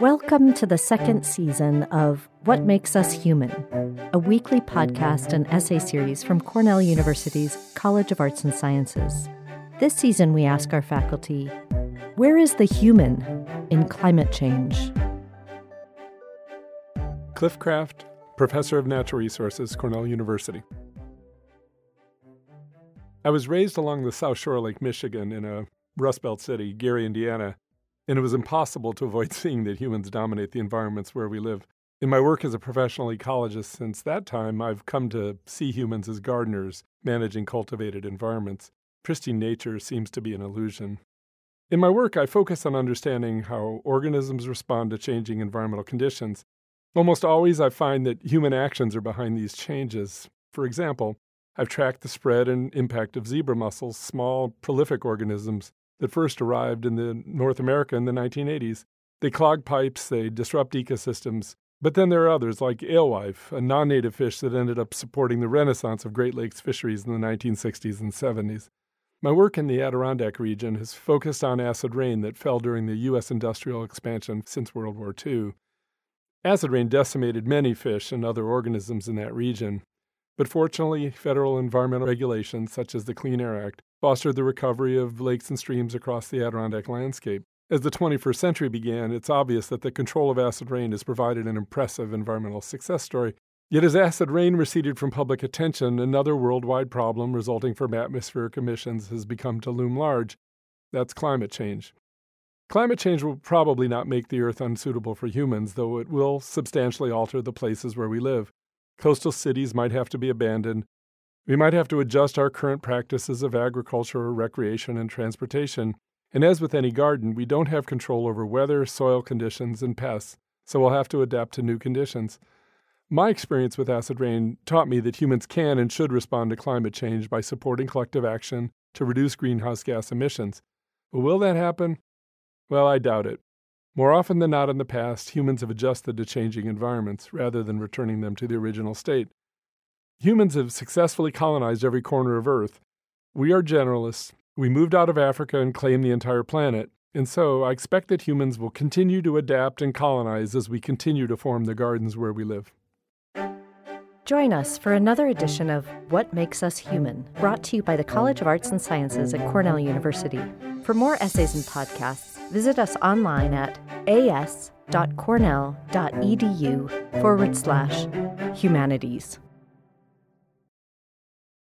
Welcome to the second season of What Makes Us Human, a weekly podcast and essay series from Cornell University's College of Arts and Sciences. This season, we ask our faculty where is the human in climate change? Cliff Kraft, Professor of Natural Resources, Cornell University. I was raised along the South Shore of Lake Michigan in a Rust Belt city, Gary, Indiana, and it was impossible to avoid seeing that humans dominate the environments where we live. In my work as a professional ecologist since that time, I've come to see humans as gardeners managing cultivated environments. Pristine nature seems to be an illusion. In my work, I focus on understanding how organisms respond to changing environmental conditions. Almost always, I find that human actions are behind these changes. For example, I've tracked the spread and impact of zebra mussels, small, prolific organisms that first arrived in the North America in the 1980s. They clog pipes, they disrupt ecosystems. But then there are others, like alewife, a non native fish that ended up supporting the renaissance of Great Lakes fisheries in the 1960s and 70s. My work in the Adirondack region has focused on acid rain that fell during the U.S. industrial expansion since World War II. Acid rain decimated many fish and other organisms in that region, but fortunately, federal environmental regulations, such as the Clean Air Act, fostered the recovery of lakes and streams across the Adirondack landscape. As the 21st century began, it's obvious that the control of acid rain has provided an impressive environmental success story. Yet, as acid rain receded from public attention, another worldwide problem resulting from atmospheric emissions has become to loom large. That's climate change. Climate change will probably not make the Earth unsuitable for humans, though it will substantially alter the places where we live. Coastal cities might have to be abandoned. We might have to adjust our current practices of agriculture, recreation, and transportation. And as with any garden, we don't have control over weather, soil conditions, and pests, so we'll have to adapt to new conditions. My experience with acid rain taught me that humans can and should respond to climate change by supporting collective action to reduce greenhouse gas emissions. But will that happen? Well, I doubt it. More often than not in the past, humans have adjusted to changing environments rather than returning them to the original state. Humans have successfully colonized every corner of Earth. We are generalists. We moved out of Africa and claimed the entire planet, and so I expect that humans will continue to adapt and colonize as we continue to form the gardens where we live. Join us for another edition of What Makes Us Human, brought to you by the College of Arts and Sciences at Cornell University. For more essays and podcasts, visit us online at as.cornell.edu forward slash humanities.